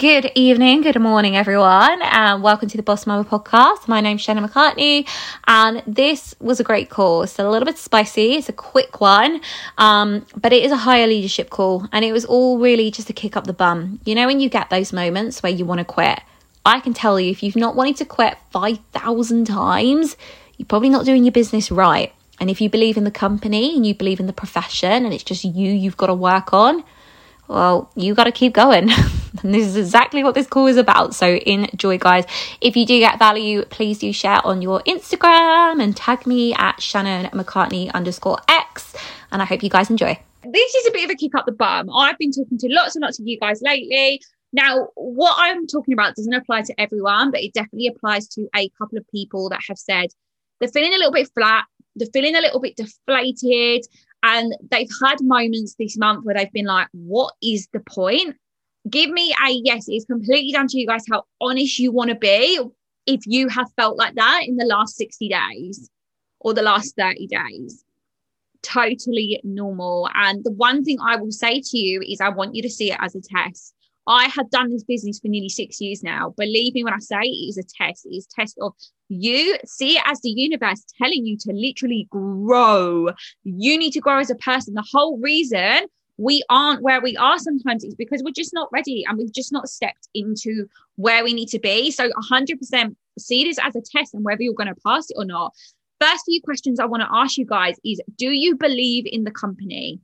Good evening, good morning, everyone, and welcome to the Boss Mama podcast. My name's Shannon McCartney, and this was a great call. It's a little bit spicy, it's a quick one, um, but it is a higher leadership call, and it was all really just to kick up the bum. You know, when you get those moments where you want to quit, I can tell you if you've not wanted to quit 5,000 times, you're probably not doing your business right. And if you believe in the company and you believe in the profession, and it's just you you've got to work on, well, you got to keep going. and this is exactly what this call is about. So enjoy, guys. If you do get value, please do share on your Instagram and tag me at Shannon McCartney underscore X. And I hope you guys enjoy. This is a bit of a kick up the bum. I've been talking to lots and lots of you guys lately. Now, what I'm talking about doesn't apply to everyone, but it definitely applies to a couple of people that have said they're feeling a little bit flat, they're feeling a little bit deflated, and they've had moments this month where they've been like, what is the point? Give me a yes. It's completely down to you guys how honest you want to be if you have felt like that in the last 60 days or the last 30 days. Totally normal. And the one thing I will say to you is I want you to see it as a test. I have done this business for nearly six years now. Believe me when I say it is a test. It is a test of you see it as the universe telling you to literally grow. You need to grow as a person. The whole reason we aren't where we are sometimes is because we're just not ready and we've just not stepped into where we need to be. So 100% see this as a test and whether you're going to pass it or not. First few questions I want to ask you guys is do you believe in the company?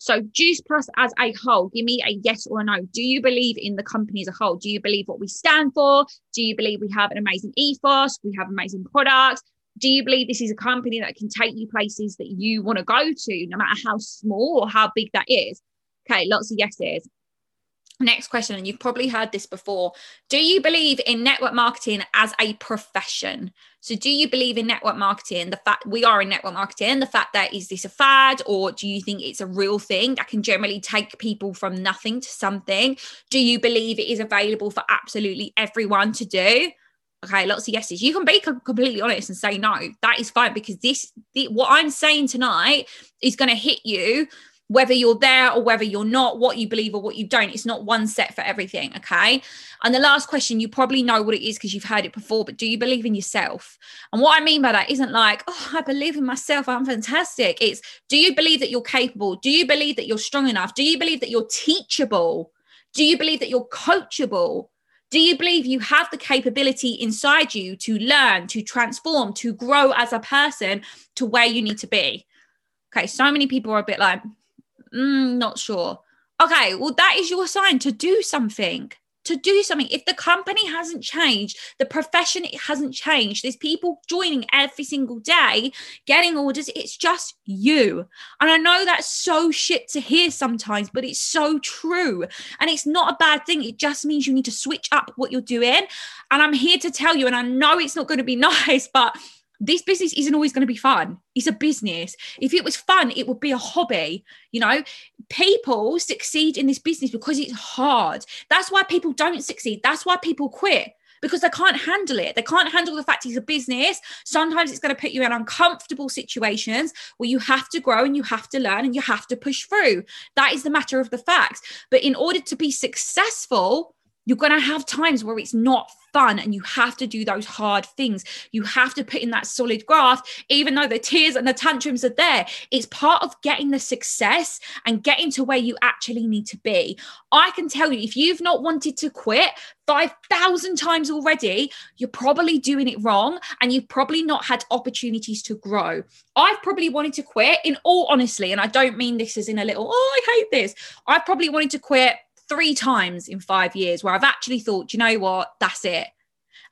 So, Juice Plus as a whole, give me a yes or a no. Do you believe in the company as a whole? Do you believe what we stand for? Do you believe we have an amazing ethos? We have amazing products? Do you believe this is a company that can take you places that you want to go to, no matter how small or how big that is? Okay, lots of yeses. Next question, and you've probably heard this before. Do you believe in network marketing as a profession? So, do you believe in network marketing? The fact we are in network marketing, the fact that is this a fad, or do you think it's a real thing that can generally take people from nothing to something? Do you believe it is available for absolutely everyone to do? Okay, lots of yeses. You can be completely honest and say no. That is fine because this, the, what I'm saying tonight, is going to hit you whether you're there or whether you're not, what you believe or what you don't. It's not one set for everything. Okay. And the last question, you probably know what it is because you've heard it before, but do you believe in yourself? And what I mean by that isn't like, oh, I believe in myself. I'm fantastic. It's do you believe that you're capable? Do you believe that you're strong enough? Do you believe that you're teachable? Do you believe that you're coachable? Do you believe you have the capability inside you to learn, to transform, to grow as a person to where you need to be? Okay, so many people are a bit like, mm, not sure. Okay, well, that is your sign to do something. To do something. If the company hasn't changed, the profession it hasn't changed. There's people joining every single day, getting orders. It's just you. And I know that's so shit to hear sometimes, but it's so true. And it's not a bad thing. It just means you need to switch up what you're doing. And I'm here to tell you, and I know it's not going to be nice, but this business isn't always going to be fun. It's a business. If it was fun, it would be a hobby. You know, people succeed in this business because it's hard. That's why people don't succeed. That's why people quit because they can't handle it. They can't handle the fact it's a business. Sometimes it's going to put you in uncomfortable situations where you have to grow and you have to learn and you have to push through. That is the matter of the facts. But in order to be successful, you're going to have times where it's not fun and you have to do those hard things. You have to put in that solid graft, even though the tears and the tantrums are there. It's part of getting the success and getting to where you actually need to be. I can tell you, if you've not wanted to quit 5,000 times already, you're probably doing it wrong and you've probably not had opportunities to grow. I've probably wanted to quit in all honesty, and I don't mean this as in a little, oh, I hate this. I've probably wanted to quit three times in five years where I've actually thought, you know what, that's it.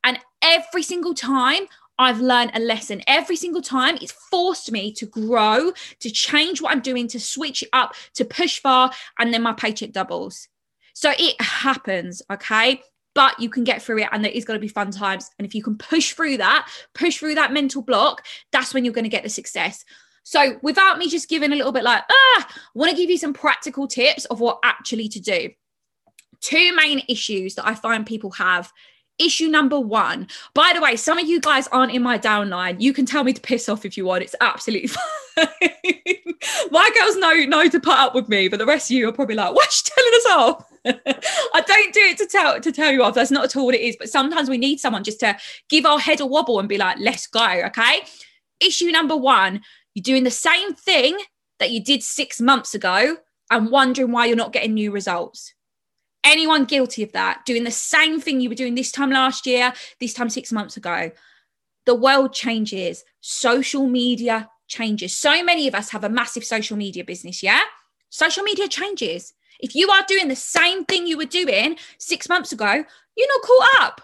And every single time I've learned a lesson. Every single time it's forced me to grow, to change what I'm doing, to switch it up, to push far, and then my paycheck doubles. So it happens, okay? But you can get through it, and there is going to be fun times. And if you can push through that, push through that mental block, that's when you're going to get the success. So, without me just giving a little bit like, ah, I want to give you some practical tips of what actually to do two main issues that I find people have. Issue number one. By the way, some of you guys aren't in my downline. You can tell me to piss off if you want. It's absolutely fine. my girls know know to put up with me, but the rest of you are probably like, "What's she telling us off?" I don't do it to tell to tell you off. That's not at all what it is. But sometimes we need someone just to give our head a wobble and be like, let's go. Okay. Issue number one, you're doing the same thing that you did six months ago and wondering why you're not getting new results. Anyone guilty of that? Doing the same thing you were doing this time last year, this time six months ago. The world changes, social media changes. So many of us have a massive social media business, yeah? Social media changes. If you are doing the same thing you were doing six months ago, you're not caught up.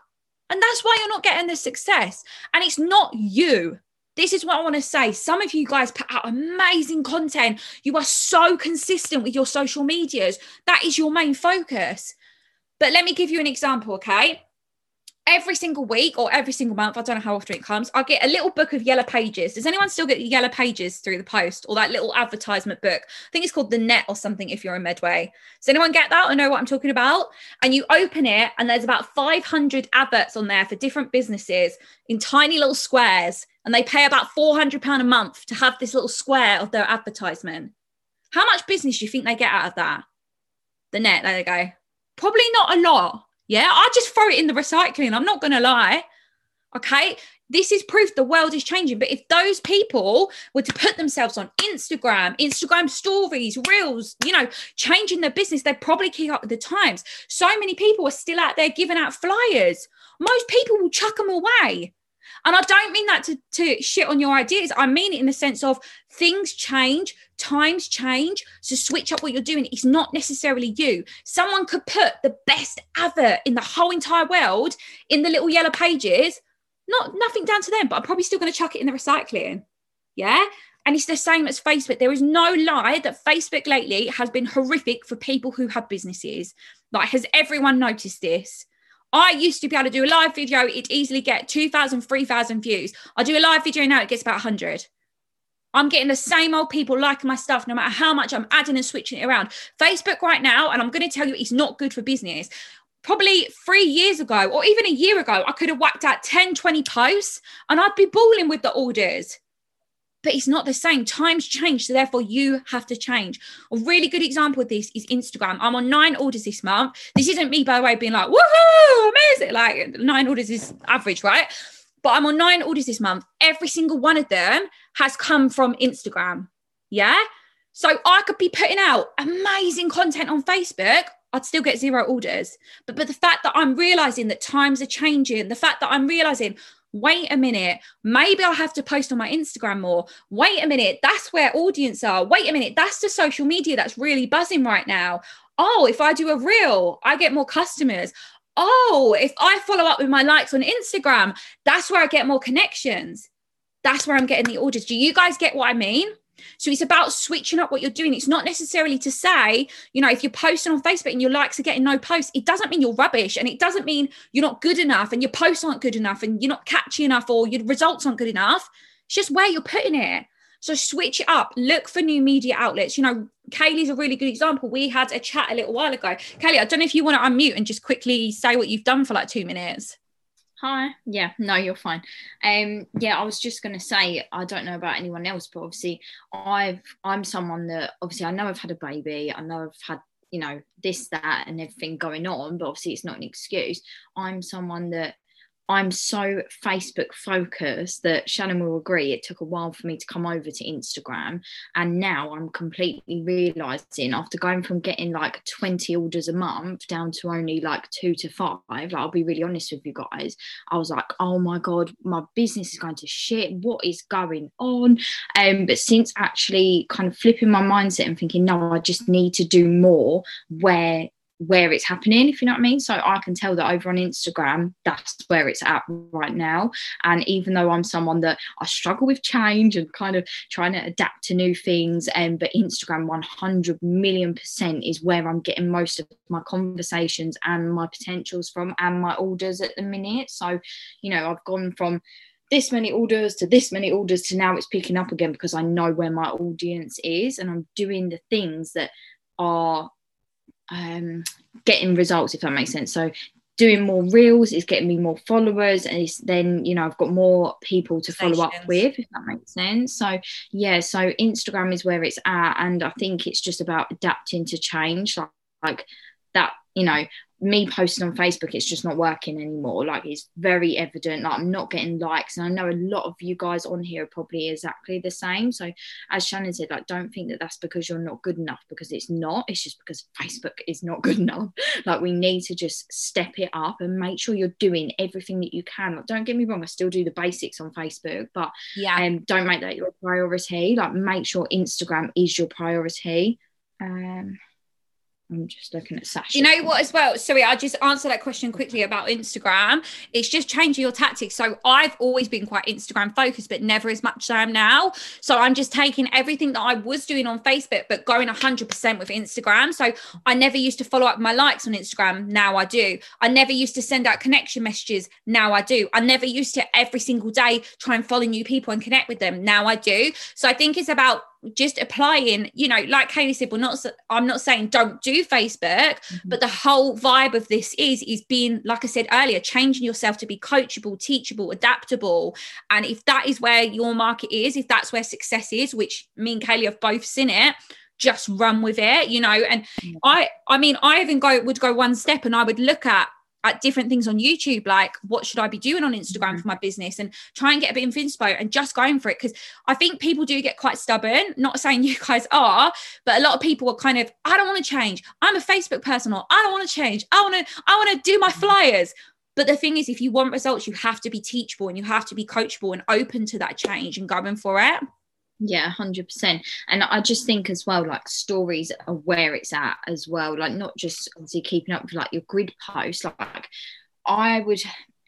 And that's why you're not getting the success. And it's not you. This is what I want to say. Some of you guys put out amazing content. You are so consistent with your social medias. That is your main focus. But let me give you an example, okay? Every single week or every single month, I don't know how often it comes, I get a little book of yellow pages. Does anyone still get yellow pages through the post or that little advertisement book? I think it's called The Net or something if you're in Medway. Does anyone get that or know what I'm talking about? And you open it, and there's about 500 adverts on there for different businesses in tiny little squares. And they pay about £400 a month to have this little square of their advertisement. How much business do you think they get out of that? The net, there they go. Probably not a lot yeah, I just throw it in the recycling. I'm not going to lie. Okay. This is proof the world is changing. But if those people were to put themselves on Instagram, Instagram stories, reels, you know, changing their business, they'd probably keep up with the times. So many people are still out there giving out flyers. Most people will chuck them away. And I don't mean that to, to shit on your ideas. I mean it in the sense of things change, times change. So switch up what you're doing. It's not necessarily you. Someone could put the best advert in the whole entire world in the little yellow pages. Not nothing down to them, but I'm probably still going to chuck it in the recycling. Yeah. And it's the same as Facebook. There is no lie that Facebook lately has been horrific for people who have businesses. Like, has everyone noticed this? I used to be able to do a live video, it'd easily get 2,000, 3,000 views. I do a live video now, it gets about 100. I'm getting the same old people liking my stuff no matter how much I'm adding and switching it around. Facebook right now, and I'm going to tell you, it's not good for business. Probably three years ago, or even a year ago, I could have whacked out 10, 20 posts and I'd be balling with the orders but it's not the same. Times change, so therefore you have to change. A really good example of this is Instagram. I'm on nine orders this month. This isn't me, by the way, being like, woohoo, amazing. Like nine orders is average, right? But I'm on nine orders this month. Every single one of them has come from Instagram. Yeah. So I could be putting out amazing content on Facebook. I'd still get zero orders. But but the fact that I'm realizing that times are changing, the fact that I'm realizing wait a minute, maybe I'll have to post on my Instagram more. Wait a minute, that's where audience are. Wait a minute, that's the social media that's really buzzing right now. Oh, if I do a reel, I get more customers. Oh, if I follow up with my likes on Instagram, that's where I get more connections. That's where I'm getting the orders. Do you guys get what I mean? So it's about switching up what you're doing. It's not necessarily to say, you know, if you're posting on Facebook and your likes are getting no posts, it doesn't mean you're rubbish and it doesn't mean you're not good enough and your posts aren't good enough and you're not catchy enough or your results aren't good enough. It's just where you're putting it. So switch it up. Look for new media outlets. You know, Kaylee's a really good example. We had a chat a little while ago. Kaylee, I don't know if you want to unmute and just quickly say what you've done for like two minutes. Hi. Yeah, no, you're fine. Um, yeah, I was just gonna say I don't know about anyone else, but obviously I've I'm someone that obviously I know I've had a baby, I know I've had you know this, that, and everything going on, but obviously it's not an excuse. I'm someone that I'm so Facebook focused that Shannon will agree it took a while for me to come over to Instagram. And now I'm completely realizing after going from getting like 20 orders a month down to only like two to five, like I'll be really honest with you guys, I was like, oh my God, my business is going to shit. What is going on? Um, but since actually kind of flipping my mindset and thinking, no, I just need to do more where where it's happening, if you know what I mean. So I can tell that over on Instagram, that's where it's at right now. And even though I'm someone that I struggle with change and kind of trying to adapt to new things, and um, but Instagram 100 million percent is where I'm getting most of my conversations and my potentials from and my orders at the minute. So, you know, I've gone from this many orders to this many orders to now it's picking up again because I know where my audience is and I'm doing the things that are um, getting results, if that makes sense. So doing more reels is getting me more followers and it's then you know i've got more people to follow up with if that makes sense so yeah so instagram is where it's at and i think it's just about adapting to change like, like that you know me posting on Facebook, it's just not working anymore. Like it's very evident. Like I'm not getting likes, and I know a lot of you guys on here are probably exactly the same. So, as Shannon said, like don't think that that's because you're not good enough because it's not. It's just because Facebook is not good enough. Like we need to just step it up and make sure you're doing everything that you can. Like don't get me wrong, I still do the basics on Facebook, but yeah, um, don't make that your priority. Like make sure Instagram is your priority. Um, I'm just looking at Sasha. You know what, as well? Sorry, I'll just answer that question quickly about Instagram. It's just changing your tactics. So I've always been quite Instagram focused, but never as much as I am now. So I'm just taking everything that I was doing on Facebook, but going 100% with Instagram. So I never used to follow up my likes on Instagram. Now I do. I never used to send out connection messages. Now I do. I never used to every single day try and follow new people and connect with them. Now I do. So I think it's about just applying you know like Kaylee said we're not i'm not saying don't do facebook mm-hmm. but the whole vibe of this is is being like i said earlier changing yourself to be coachable teachable adaptable and if that is where your market is if that's where success is which me and Kaylee have both seen it just run with it you know and mm-hmm. i i mean i even go would go one step and i would look at at different things on YouTube, like what should I be doing on Instagram mm-hmm. for my business and try and get a bit of inspo and just going for it. Because I think people do get quite stubborn, not saying you guys are, but a lot of people are kind of, I don't want to change. I'm a Facebook person or I don't want to change. I want to, I want to do my mm-hmm. flyers. But the thing is, if you want results, you have to be teachable and you have to be coachable and open to that change and going for it. Yeah, 100%. And I just think as well, like stories are where it's at as well. Like, not just obviously keeping up with like your grid posts. Like, I would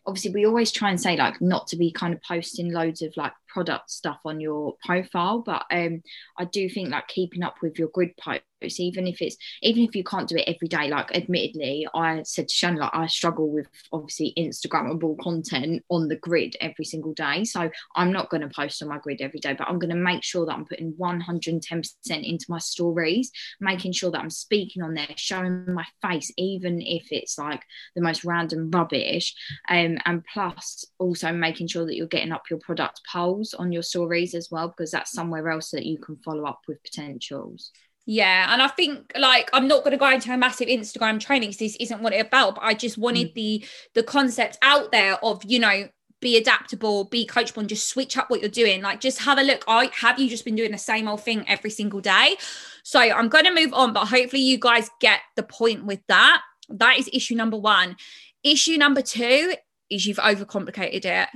obviously, we always try and say like not to be kind of posting loads of like product stuff on your profile, but um, I do think like keeping up with your grid posts even if it's even if you can't do it every day like admittedly i said to shannon like i struggle with obviously instagrammable content on the grid every single day so i'm not going to post on my grid every day but i'm going to make sure that i'm putting 110% into my stories making sure that i'm speaking on there showing my face even if it's like the most random rubbish um, and plus also making sure that you're getting up your product polls on your stories as well because that's somewhere else that you can follow up with potentials yeah, and I think like I'm not going to go into a massive Instagram training because this isn't what it's about. But I just wanted mm. the the concept out there of you know be adaptable, be coachable, and just switch up what you're doing. Like just have a look. I have you just been doing the same old thing every single day. So I'm going to move on, but hopefully you guys get the point with that. That is issue number one. Issue number two is you've overcomplicated it.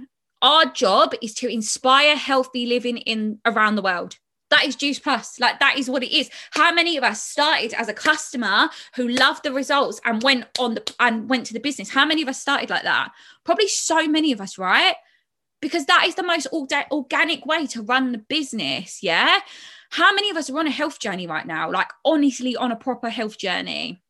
Our job is to inspire healthy living in around the world. That is juice plus. Like that is what it is. How many of us started as a customer who loved the results and went on the and went to the business? How many of us started like that? Probably so many of us right? Because that is the most organic way to run the business yeah? How many of us are on a health journey right now? Like honestly on a proper health journey?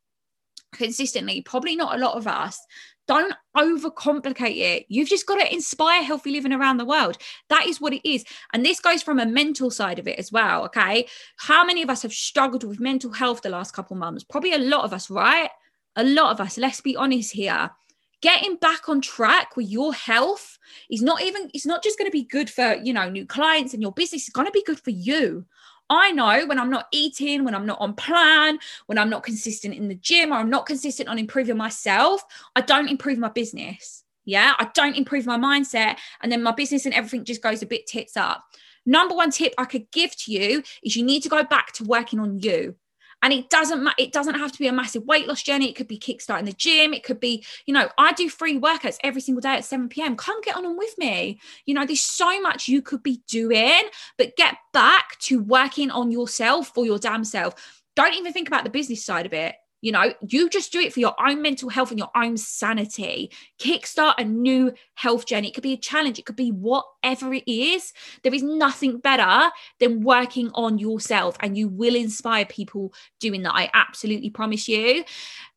Consistently probably not a lot of us don't overcomplicate it. You've just got to inspire healthy living around the world. That is what it is. And this goes from a mental side of it as well. Okay. How many of us have struggled with mental health the last couple months? Probably a lot of us, right? A lot of us. Let's be honest here. Getting back on track with your health is not even, it's not just going to be good for, you know, new clients and your business. It's going to be good for you. I know when I'm not eating, when I'm not on plan, when I'm not consistent in the gym, or I'm not consistent on improving myself, I don't improve my business. Yeah, I don't improve my mindset. And then my business and everything just goes a bit tits up. Number one tip I could give to you is you need to go back to working on you and it doesn't it doesn't have to be a massive weight loss journey. It could be kickstarting the gym. It could be you know i do free workouts every single day at 7 p.m come get on them with me. You know there's so much you could be doing but get back to working on yourself for your damn self. Don't even think about the business side of it you know, you just do it for your own mental health and your own sanity. Kickstart a new health journey. It could be a challenge, it could be whatever it is. There is nothing better than working on yourself, and you will inspire people doing that. I absolutely promise you.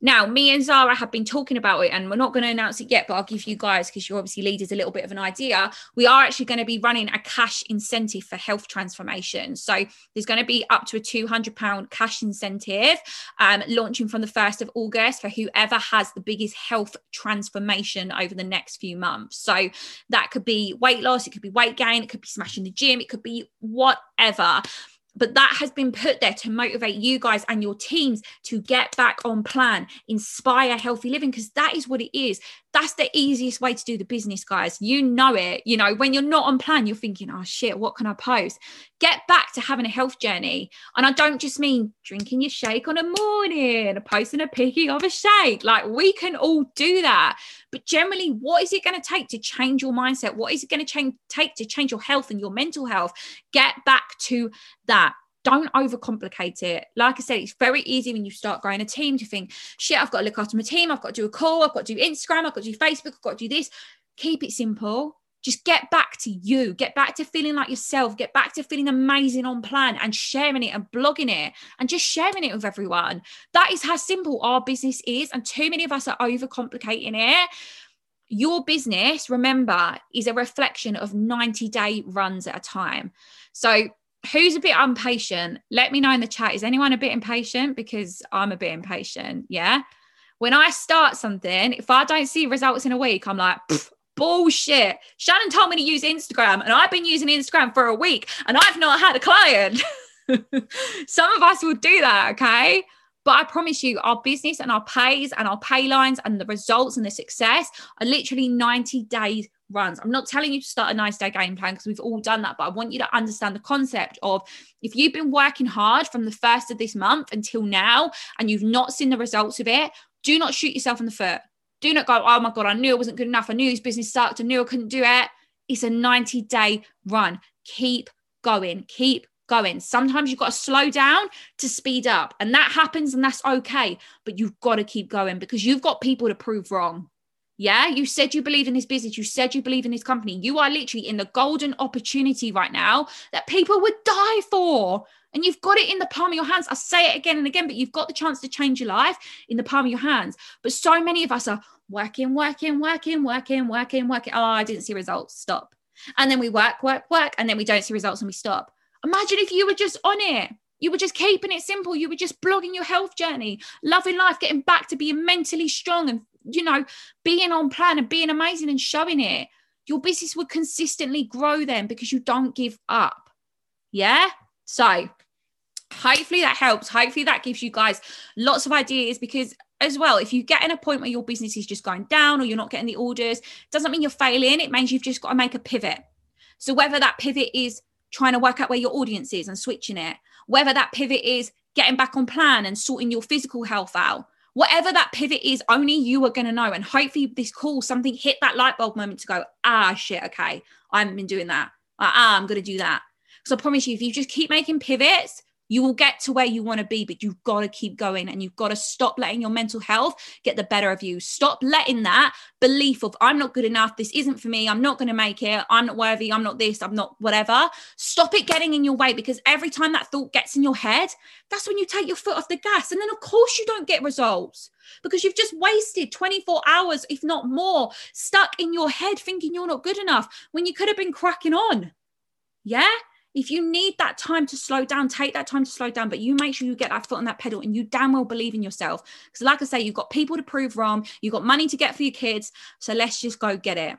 Now, me and Zara have been talking about it, and we're not going to announce it yet, but I'll give you guys, because you're obviously leaders, a little bit of an idea. We are actually going to be running a cash incentive for health transformation. So there's going to be up to a £200 cash incentive um, launching from the 1st of August for whoever has the biggest health transformation over the next few months. So that could be weight loss, it could be weight gain, it could be smashing the gym, it could be whatever. but that has been put there to motivate you guys and your teams to get back on plan, inspire healthy living, because that is what it is. That's the easiest way to do the business, guys. You know it. You know, when you're not on plan, you're thinking, oh shit, what can I post? Get back to having a health journey. And I don't just mean drinking your shake on a morning, posting a picking of a shake. Like we can all do that. But generally, what is it going to take to change your mindset? What is it going to change, take to change your health and your mental health? Get back to that don't overcomplicate it. Like I said, it's very easy when you start growing a team to think, shit, I've got to look after my team. I've got to do a call. I've got to do Instagram. I've got to do Facebook. I've got to do this. Keep it simple. Just get back to you. Get back to feeling like yourself. Get back to feeling amazing on plan and sharing it and blogging it and just sharing it with everyone. That is how simple our business is. And too many of us are overcomplicating it. Your business, remember, is a reflection of 90 day runs at a time. So who's a bit impatient? Let me know in the chat. Is anyone a bit impatient? Because I'm a bit impatient. Yeah. When I start something, if I don't see results in a week, I'm like, bullshit. Shannon told me to use Instagram, and I've been using Instagram for a week and I've not had a client. Some of us will do that. Okay. But I promise you, our business and our pays and our pay lines and the results and the success are literally 90 days runs. I'm not telling you to start a nice day game plan because we've all done that, but I want you to understand the concept of if you've been working hard from the first of this month until now and you've not seen the results of it, do not shoot yourself in the foot. Do not go, oh my God, I knew it wasn't good enough. I knew this business sucked. I knew I couldn't do it. It's a 90 day run. Keep going. Keep going. Sometimes you've got to slow down to speed up, and that happens, and that's okay. But you've got to keep going because you've got people to prove wrong. Yeah, you said you believe in this business. You said you believe in this company. You are literally in the golden opportunity right now that people would die for. And you've got it in the palm of your hands. I say it again and again, but you've got the chance to change your life in the palm of your hands. But so many of us are working, working, working, working, working, working. Oh, I didn't see results. Stop. And then we work, work, work, and then we don't see results and we stop. Imagine if you were just on it. You were just keeping it simple. You were just blogging your health journey, loving life, getting back to being mentally strong and, you know, being on plan and being amazing and showing it. Your business would consistently grow then because you don't give up. Yeah. So hopefully that helps. Hopefully that gives you guys lots of ideas because as well, if you get in a point where your business is just going down or you're not getting the orders, doesn't mean you're failing. It means you've just got to make a pivot. So whether that pivot is trying to work out where your audience is and switching it, whether that pivot is getting back on plan and sorting your physical health out, whatever that pivot is, only you are going to know. And hopefully, this call, something hit that light bulb moment to go, ah, shit, okay, I haven't been doing that. ah, I'm going to do that. So I promise you, if you just keep making pivots, you will get to where you want to be, but you've got to keep going and you've got to stop letting your mental health get the better of you. Stop letting that belief of I'm not good enough, this isn't for me, I'm not going to make it, I'm not worthy, I'm not this, I'm not whatever. Stop it getting in your way because every time that thought gets in your head, that's when you take your foot off the gas. And then, of course, you don't get results because you've just wasted 24 hours, if not more, stuck in your head thinking you're not good enough when you could have been cracking on. Yeah if you need that time to slow down, take that time to slow down, but you make sure you get that foot on that pedal and you damn well believe in yourself. Because, like I say, you've got people to prove wrong, you've got money to get for your kids. So let's just go get it.